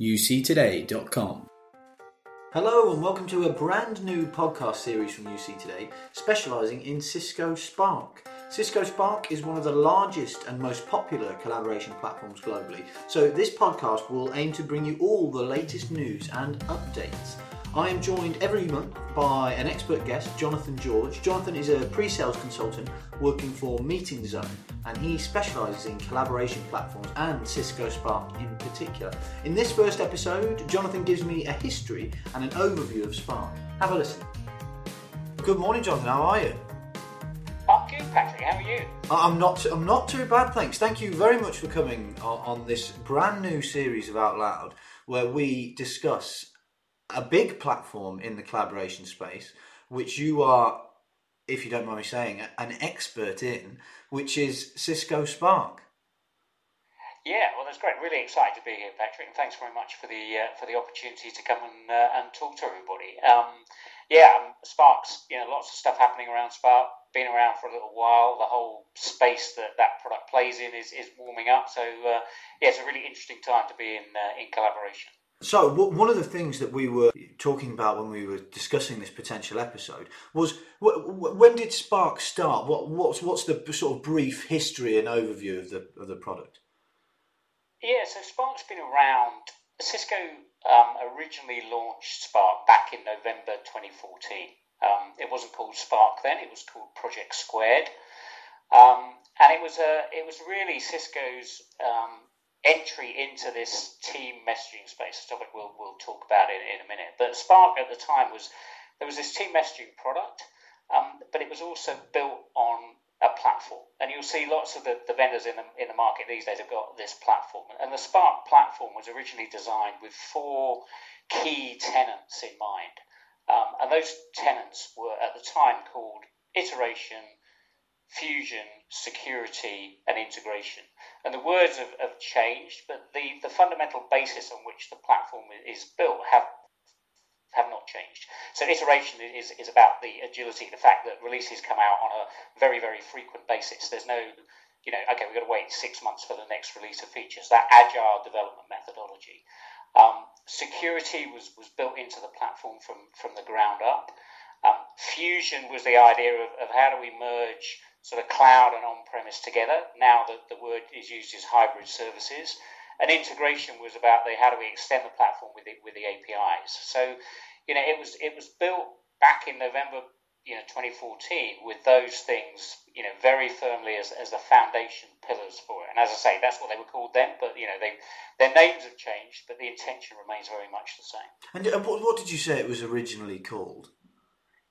uctoday.com. Hello and welcome to a brand new podcast series from UC Today, specialising in Cisco Spark. Cisco Spark is one of the largest and most popular collaboration platforms globally, so this podcast will aim to bring you all the latest news and updates. I am joined every month by an expert guest, Jonathan George. Jonathan is a pre sales consultant working for Meeting Zone and he specialises in collaboration platforms and Cisco Spark in particular. In this first episode, Jonathan gives me a history and an overview of Spark. Have a listen. Good morning, Jonathan. How are you? I'm good, Patrick. How are you? I'm not. I'm not too bad, thanks. Thank you very much for coming on, on this brand new series of Out Loud, where we discuss a big platform in the collaboration space, which you are, if you don't mind me saying, an expert in, which is Cisco Spark. Yeah, well, that's great. Really excited to be here, Patrick, and thanks very much for the uh, for the opportunity to come and uh, and talk to everybody. Um, yeah, um, Sparks. You know, lots of stuff happening around Spark. Been around for a little while. The whole space that that product plays in is, is warming up. So uh, yeah, it's a really interesting time to be in uh, in collaboration. So, one of the things that we were talking about when we were discussing this potential episode was when did Spark start? What, what's what's the sort of brief history and overview of the of the product? Yeah, so Spark's been around. Cisco um, originally launched Spark back in November 2014. Um, it wasn't called Spark then; it was called Project Squared, um, and it was a it was really Cisco's um, entry into this team messaging space, a topic we'll, we'll talk about in, in a minute. But Spark at the time was there was this team messaging product, um, but it was also built on a platform. And you'll see lots of the, the vendors in the, in the market these days have got this platform. And the Spark platform was originally designed with four key tenants in mind. Um, and those tenants were at the time called iteration, fusion, security, and integration. And the words have, have changed, but the, the fundamental basis on which the platform is built have have not changed. So iteration is, is about the agility, the fact that releases come out on a very, very frequent basis. There's no, you know, okay, we've got to wait six months for the next release of features. That agile development methodology. Um, security was, was built into the platform from, from the ground up. Um, fusion was the idea of, of how do we merge sort of cloud and on-premise together. Now that the word is used as hybrid services. And integration was about the how do we extend the platform with the, with the APIs. So, you know, it was it was built back in November, you know, 2014 with those things, you know, very firmly as, as the foundation pillars for it. And as I say, that's what they were called then. But you know, they their names have changed, but the intention remains very much the same. And what, what did you say it was originally called?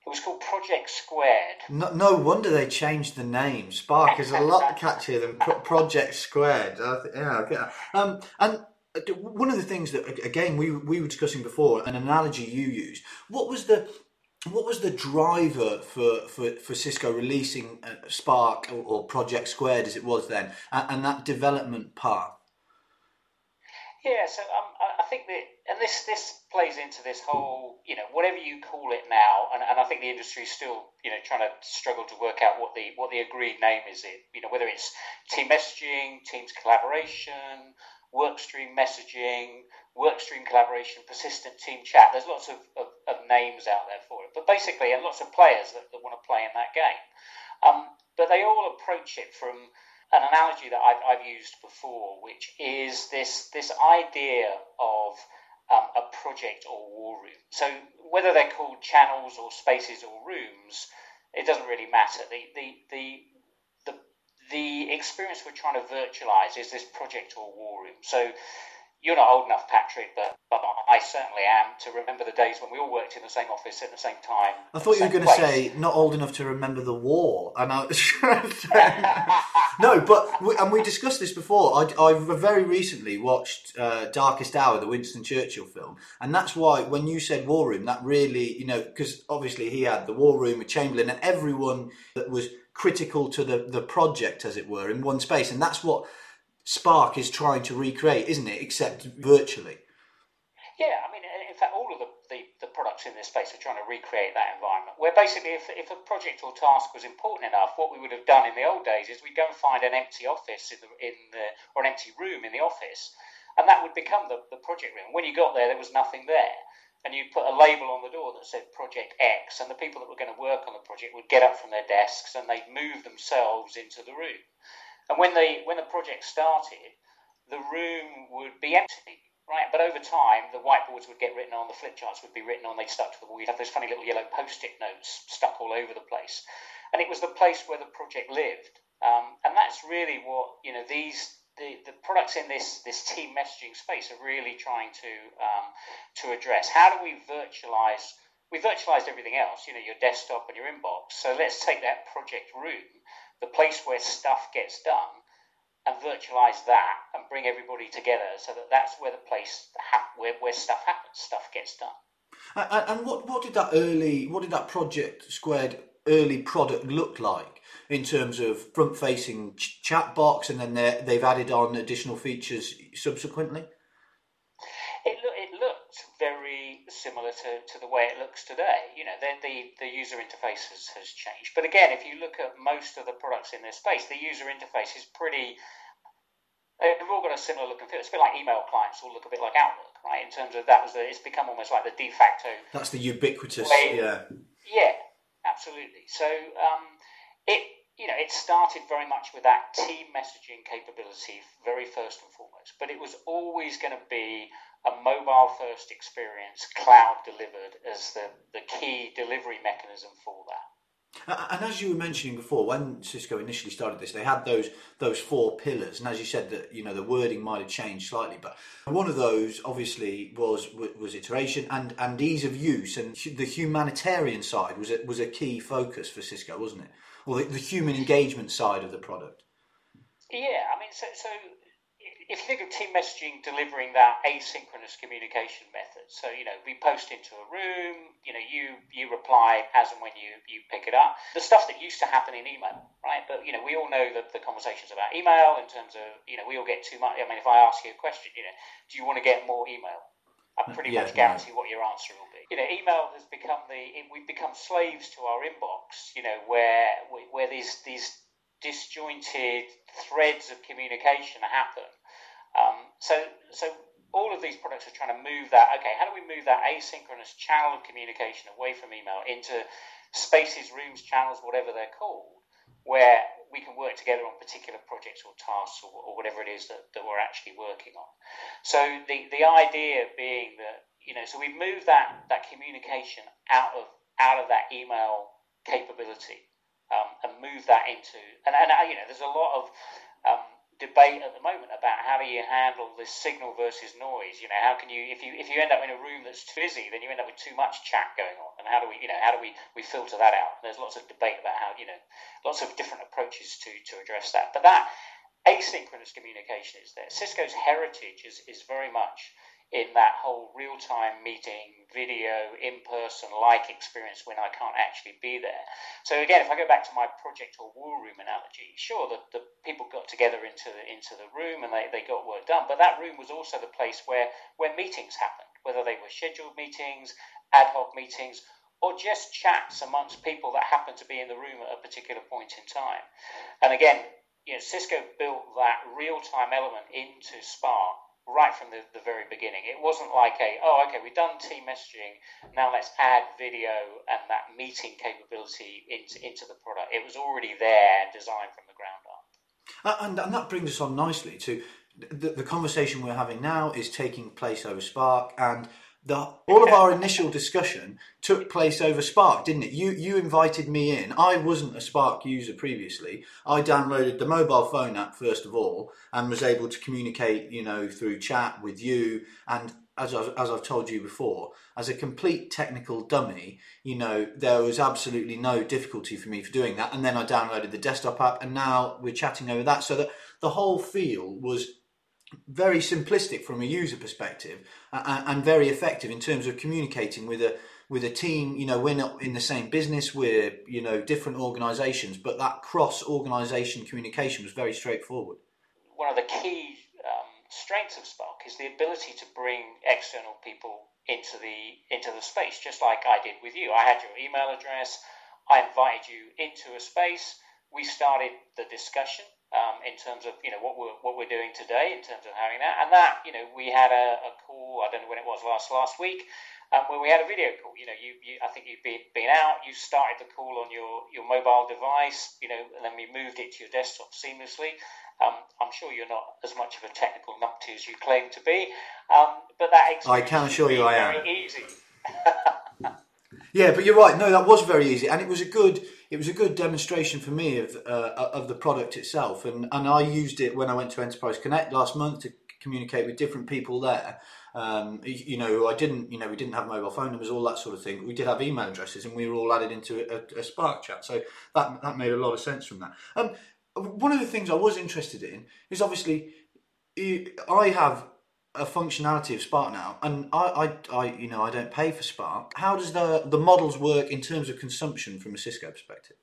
It was called Project Squared. No, no wonder they changed the name. Spark is a lot catchier than Pro- Project Squared. yeah, okay. Um, and uh, one of the things that again we we were discussing before, an analogy you used. What was the what was the driver for, for, for Cisco releasing uh, Spark or, or, Project Squared as it was then, and, and that development path? Yeah, so um, I think that, and this this plays into this whole, you know, whatever you call it now, and, and I think the industry is still, you know, trying to struggle to work out what the what the agreed name is. It, you know, whether it's team messaging, teams collaboration, workstream messaging, workstream collaboration, persistent team chat. There's lots of, of, of names out there for it, but basically, and lots of players that, that want to play in that game. Um, but they all approach it from an analogy that I've, I've used before, which is this this idea of um, a project or war room. So whether they're called channels or spaces or rooms, it doesn't really matter. The the the the, the experience we're trying to virtualize is this project or war room. So you're not old enough, Patrick, but, but I certainly am to remember the days when we all worked in the same office at the same time. I thought you were going to say not old enough to remember the war, and I no, but we, and we discussed this before. I, I very recently watched uh, Darkest Hour, the Winston Churchill film, and that's why when you said war room, that really you know because obviously he had the war room with Chamberlain and everyone that was critical to the the project, as it were, in one space, and that's what Spark is trying to recreate, isn't it? Except virtually. Yeah, I mean, in fact, all of the, the, the, products in this space are trying to recreate that environment. Where basically, if, if a project or task was important enough, what we would have done in the old days is we'd go and find an empty office in the, in the or an empty room in the office, and that would become the, the project room. When you got there, there was nothing there. And you'd put a label on the door that said Project X, and the people that were going to work on the project would get up from their desks and they'd move themselves into the room. And when they when the project started, the room would be empty, right? But over time, the whiteboards would get written on, the flip charts would be written on, they'd stuck to the wall. You'd have those funny little yellow post-it notes stuck all over the place, and it was the place where the project lived. Um, and that's really what you know these the, the products in this this team messaging space are really trying to um, to address. How do we virtualize? We virtualized everything else, you know, your desktop and your inbox. So let's take that project room, the place where stuff gets done, and virtualize that and bring everybody together so that that's where the place ha- where, where stuff happens, stuff gets done. And, and what what did that early what did that project squared early product look like? in terms of front facing ch- chat box and then they've added on additional features subsequently? It, lo- it looked very similar to, to the way it looks today. You know, the, the, the user interface has, has changed. But again, if you look at most of the products in this space, the user interface is pretty. They've all got a similar look and feel. It's a bit like email clients all look a bit like Outlook, right? In terms of that was the, it's become almost like the de facto. That's the ubiquitous, way. yeah. Yeah, absolutely. So um, it you know, it started very much with that team messaging capability, very first and foremost. But it was always going to be a mobile first experience, cloud delivered, as the, the key delivery mechanism for that. And as you were mentioning before, when Cisco initially started this, they had those those four pillars, and as you said, that you know the wording might have changed slightly, but one of those obviously was was iteration and, and ease of use, and the humanitarian side was a, was a key focus for Cisco, wasn't it? or the, the human engagement side of the product? Yeah, I mean, so, so if you think of team messaging delivering that asynchronous communication method, so you know we post into a room, you know you you reply as and when you you pick it up. The stuff that used to happen in email, right? But you know we all know that the conversations about email in terms of you know we all get too much. I mean, if I ask you a question, you know, do you want to get more email? I pretty yeah, much guarantee what your answer will be. You know, email has become the we've become slaves to our inbox. You know, where where these these disjointed threads of communication happen. Um, so so all of these products are trying to move that. Okay, how do we move that asynchronous channel of communication away from email into spaces, rooms, channels, whatever they're called, where we can work together on particular projects or tasks or, or whatever it is that, that we're actually working on. So the, the idea being that, you know, so we move that, that communication out of out of that email capability um, and move that into and, and you know there's a lot of debate at the moment about how do you handle this signal versus noise. You know, how can you if you if you end up in a room that's too busy, then you end up with too much chat going on. And how do we you know how do we we filter that out? There's lots of debate about how you know lots of different approaches to to address that. But that asynchronous communication is there. Cisco's heritage is is very much in that whole real time meeting, video, in person like experience when I can't actually be there. So again, if I go back to my project or war room analogy, sure, the, the people got together into the, into the room and they, they got work done, but that room was also the place where, where meetings happened, whether they were scheduled meetings, ad hoc meetings, or just chats amongst people that happened to be in the room at a particular point in time. And again, you know, Cisco built that real time element into Spark right from the, the very beginning. It wasn't like a, oh, okay, we've done team messaging, now let's add video and that meeting capability into, into the product. It was already there, designed from the ground up. And, and that brings us on nicely to the, the conversation we're having now is taking place over Spark and the, all of our initial discussion took place over Spark, didn't it? You you invited me in. I wasn't a Spark user previously. I downloaded the mobile phone app first of all and was able to communicate, you know, through chat with you. And as I've, as I've told you before, as a complete technical dummy, you know, there was absolutely no difficulty for me for doing that. And then I downloaded the desktop app, and now we're chatting over that. So that the whole feel was very simplistic from a user perspective and, and, very effective in terms of communicating with a with a team. You know we're not in the same business we're you know different organizations but that cross organization communication was very straightforward. One of the key um, strengths of spark is the ability to bring external people into the into the space just like i did with you. I had your email address i invited you into a space we started the discussion um, in terms of you know what we're what we're doing today in terms of having that. And that you know we had a, a call. I don't know when it was last last week. Um, where we had a video call, you know, you, you I think you've been, been out, you started the call on your, your mobile device, you know, and then we moved it to your desktop seamlessly. Um, I'm sure you're not as much of a technical numpty as you claim to be, um, but that I can assure you I am. Easy. yeah, but you're right. No, that was very easy, and it was a good it was a good demonstration for me of uh, of the product itself, and and I used it when I went to Enterprise Connect last month to communicate with different people there. Um, you know, I didn't, you know, we didn't have mobile phone numbers, all that sort of thing. We did have email addresses, and we were all added into a, a Spark chat. So that that made a lot of sense from that. Um, one of the things I was interested in is obviously I have a functionality of Spark now, and I, I, I, you know, I don't pay for Spark. How does the the models work in terms of consumption from a Cisco perspective?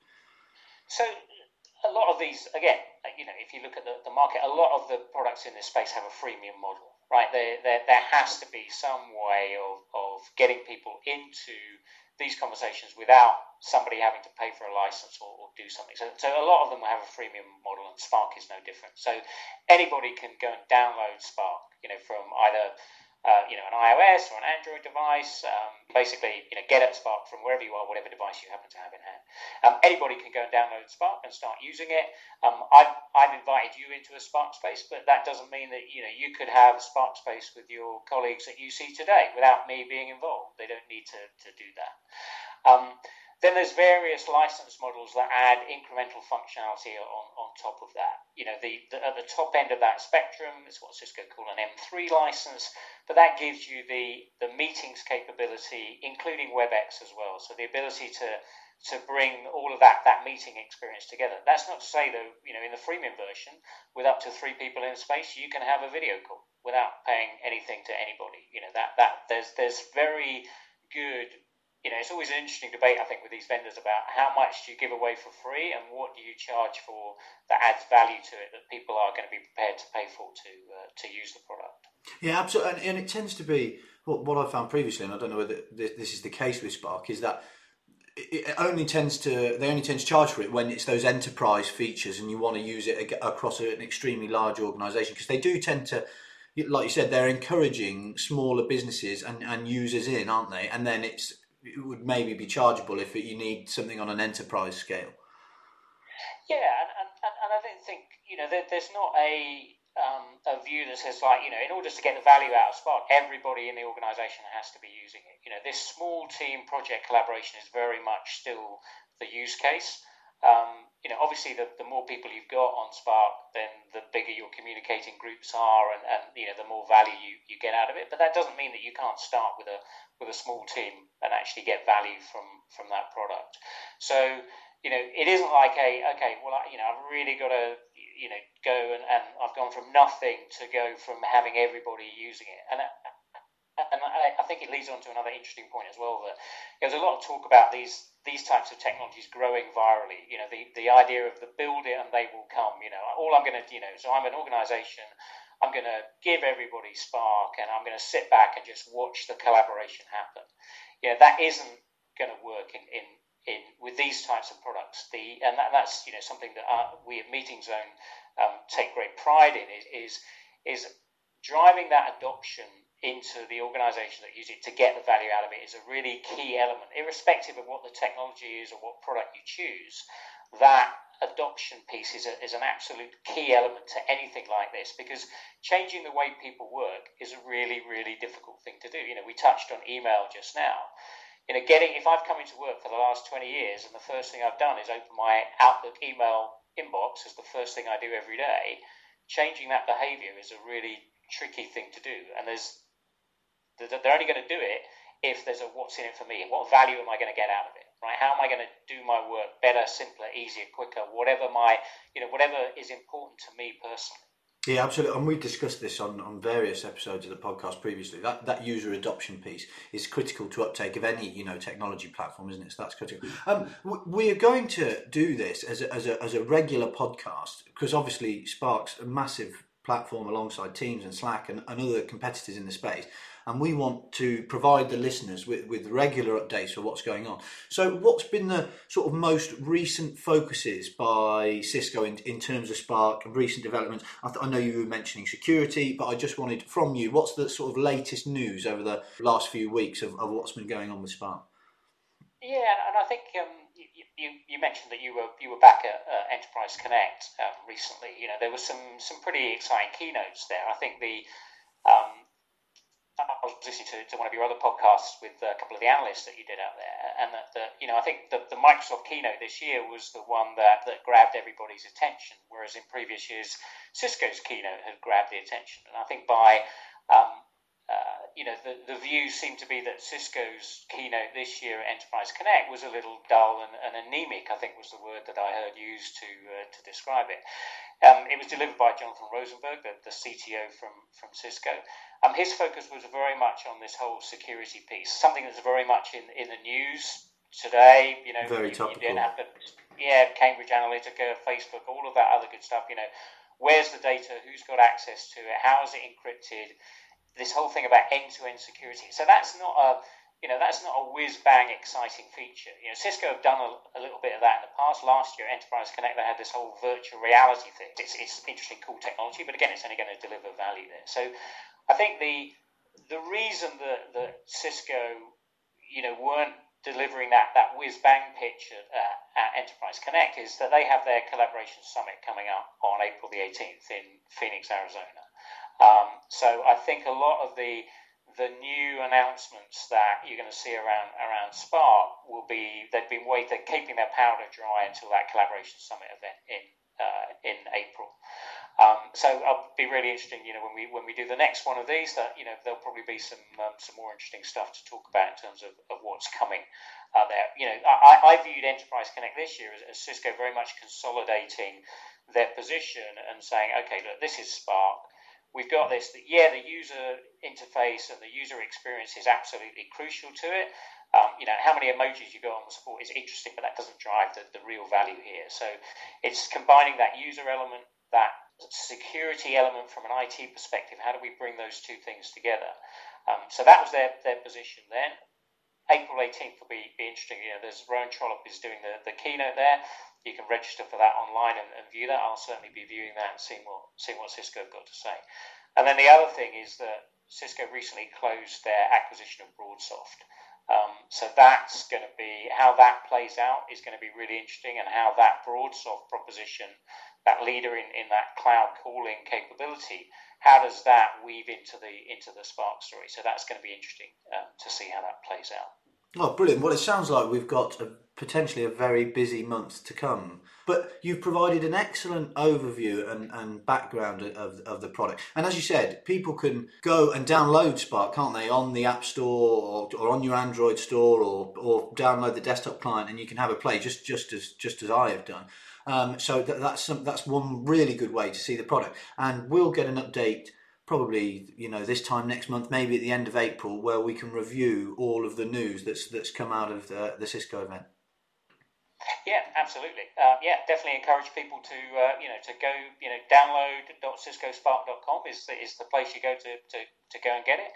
So a lot of these, again, you know, if you look at the, the market, a lot of the products in this space have a freemium model, right? There, there, there has to be some way of, of getting people into these conversations without somebody having to pay for a license or, or, do something. So, so a lot of them will have a freemium model, and Spark is no different. So anybody can go and download Spark, you know, from either uh, you know, an iOS or an Android device. Um, basically, you know, get at Spark from wherever you are, whatever device you happen to have in hand. Um, anybody can go and download Spark and start using it. Um, I've, I've invited you into a Spark space, but that doesn't mean that you know you could have a Spark space with your colleagues at UC today without me being involved. They don't need to, to do that. Then there's various license models that add incremental functionality on, on top of that. You know, the, the, at the top end of that spectrum is what Cisco call an M3 license, but that gives you the, the meetings capability, including WebEx as well. So the ability to to bring all of that that meeting experience together. That's not to say though, you know, in the freemium version, with up to three people in space, you can have a video call without paying anything to anybody. You know, that that there's there's very good you know, it's always an interesting debate, I think, with these vendors about how much do you give away for free and what do you charge for that adds value to it that people are going to be prepared to pay for to uh, to use the product. Yeah, absolutely, and, and, it tends to be what, what I found previously, and I don't know whether this is the case with Spark, is that it only tends to they only tend to charge for it when it's those enterprise features and you want to use it across an extremely large organisation because they do tend to like you said, they're encouraging smaller businesses and, and users in, aren't they? And then it's it would maybe be chargeable if you need something on an enterprise scale. Yeah, and, and, and I don't think you know there, there's not a um, a view that says like you know in order to get the value out of Spark, everybody in the organisation has to be using it. You know, this small team project collaboration is very much still the use case. Um, you know, obviously, the, the more people you've got on Spark, then the bigger your communicating groups are, and, and you know, the more value you, you get out of it. But that doesn't mean that you can't start with a with a small team and actually get value from from that product. So, you know, it isn't like a okay, well, I, you know, I've really got to you know go and, and I've gone from nothing to go from having everybody using it, and and I, I, think it leads on to another interesting point as well. That there's a lot of talk about these these types of technologies growing virally. You know, the the idea of the build it and they will come. You know, all I'm going to, you know, so I'm an organisation. I'm going to give everybody Spark, and I'm going to sit back and just watch the collaboration happen. You know, that isn't going to work in, in in with these types of products. The and that, that's you know something that our, we at Meeting Zone um, take great pride in is is, is driving that adoption into the organization that use it to get the value out of it is a really key element, irrespective of what the technology is or what product you choose. That adoption piece is, a, is an absolute key element to anything like this because changing the way people work is a really, really difficult thing to do. You know, we touched on email just now. You know, getting if I've come into work for the last 20 years and the first thing I've done is open my Outlook email inbox as the first thing I do every day, changing that behavior is a really tricky thing to do. And there's they're only going to do it if there's a what's in it for me. What value am I going to get out of it? Right? How am I going to do my work better, simpler, easier, quicker? Whatever my, you know, whatever is important to me personally. Yeah, absolutely. And we discussed this on, on various episodes of the podcast previously. That that user adoption piece is critical to uptake of any you know technology platform, isn't it? So that's critical. Um, we are going to do this as a, as a, as a regular podcast because obviously Spark's a massive platform alongside Teams and Slack and, and other competitors in the space and we want to provide the listeners with, with regular updates for what's going on. So, what's been the sort of most recent focuses by Cisco in, in terms of Spark and recent developments? I, th- I know you were mentioning security, but I just wanted from you what's the sort of latest news over the last few weeks of, of what's been going on with Spark? Yeah, and I think um, you, you, mentioned that you were you were back at uh, Enterprise Connect um, recently. You know, there were some some pretty exciting keynotes there. I think the um, I was listening to, to one of your other podcasts with a couple of the analysts that you did out there, and that, that you know I think the, the Microsoft keynote this year was the one that, that grabbed everybody's attention, whereas in previous years Cisco's keynote had grabbed the attention, and I think by you know, the, the view seemed to be that Cisco's keynote this year at Enterprise Connect was a little dull and, and anemic, I think was the word that I heard used to uh, to describe it. Um, it was delivered by Jonathan Rosenberg, the, the CTO from, from Cisco. Um, his focus was very much on this whole security piece, something that's very much in, in the news today. You know, very you, topical. You to, yeah, Cambridge Analytica, Facebook, all of that other good stuff. You know, where's the data? Who's got access to it? How is it encrypted? This whole thing about end-to-end security. So that's not a you know that's not a whiz bang exciting feature. You know, Cisco have done a, a, little bit of that in the past. Last year, Enterprise Connect they had this whole virtual reality thing. It's, it's interesting, cool technology, but again, it's only going to deliver value there. So I think the the reason that, that Cisco you know weren't delivering that that whiz bang pitch at, uh, at Enterprise Connect is that they have their collaboration summit coming up on April the 18th in Phoenix, Arizona. Um, so I think a lot of the the new announcements that you're going to see around around Spark will be they've been waiting, keeping their powder dry until that collaboration summit event in uh, in April. Um, so it'll be really interesting, you know, when we when we do the next one of these, that you know there'll probably be some um, some more interesting stuff to talk about in terms of, of what's coming uh, there. You know, I, I viewed Enterprise Connect this year as, as Cisco very much consolidating their position and saying, okay, look, this is Spark we've got this that yeah the user interface and the user experience is absolutely crucial to it. Um, you know how many emojis you got on the support is interesting but that doesn't drive the, the real value here. So it's combining that user element that security element from an IT perspective. How do we bring those two things together? Um, so that was their, their position then. April 18th will be, be interesting. You know, there's Rowan Trollope is doing the, the keynote there. You can register for that online and, and view that. I'll certainly be viewing that and seeing what seeing what Cisco got to say. And then the other thing is that Cisco recently closed their acquisition of BroadSoft. Um, so that's going to be how that plays out is going to be really interesting, and how that BroadSoft proposition, that leader in, in that cloud calling capability, how does that weave into the into the Spark story? So that's going to be interesting um, to see how that plays out. Oh, brilliant! Well, it sounds like we've got a, potentially a very busy month to come. But you've provided an excellent overview and, and background of, of the product. And as you said, people can go and download Spark, can't they, on the App Store or, or on your Android store or, or download the desktop client and you can have a play just, just as just as I have done. Um, so that, that's some, that's one really good way to see the product, and we'll get an update probably you know this time next month, maybe at the end of April, where we can review all of the news that's that's come out of the, the Cisco event. Yeah, absolutely. Uh, yeah, definitely encourage people to uh, you know to go you know download.ciscospark.com is is the place you go to, to, to go and get it.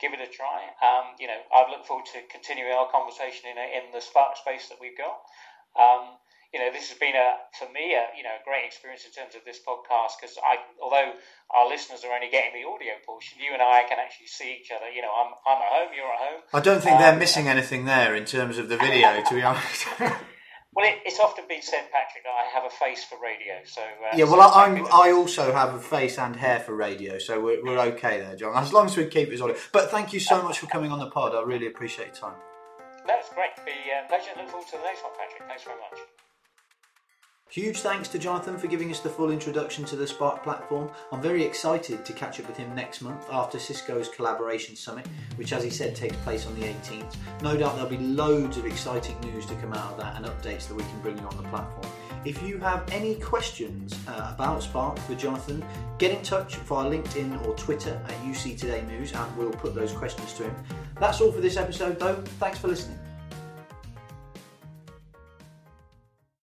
Give it a try. Um, you know, I look forward to continuing our conversation in a, in the Spark space that we've got. Um, you know, this has been a for me a you know a great experience in terms of this podcast because I, although our listeners are only getting the audio portion, you and I can actually see each other. You know, I'm I'm at home, you're at home. I don't think um, they're missing anything there in terms of the video, to be honest. well, it, it's often been said, Patrick, that I have a face for radio. So uh, yeah, well, so I, am I also have a face and hair for radio, so we're, we're okay there, John. As long as we keep it audio. But thank you so much for coming on the pod. I really appreciate your time. That's great. Be uh, pleasure. Look forward to the next one, Patrick. Thanks very much. Huge thanks to Jonathan for giving us the full introduction to the Spark platform. I'm very excited to catch up with him next month after Cisco's Collaboration Summit, which, as he said, takes place on the 18th. No doubt there'll be loads of exciting news to come out of that and updates that we can bring you on the platform. If you have any questions uh, about Spark for Jonathan, get in touch via LinkedIn or Twitter at UC Today News and we'll put those questions to him. That's all for this episode, though. Thanks for listening.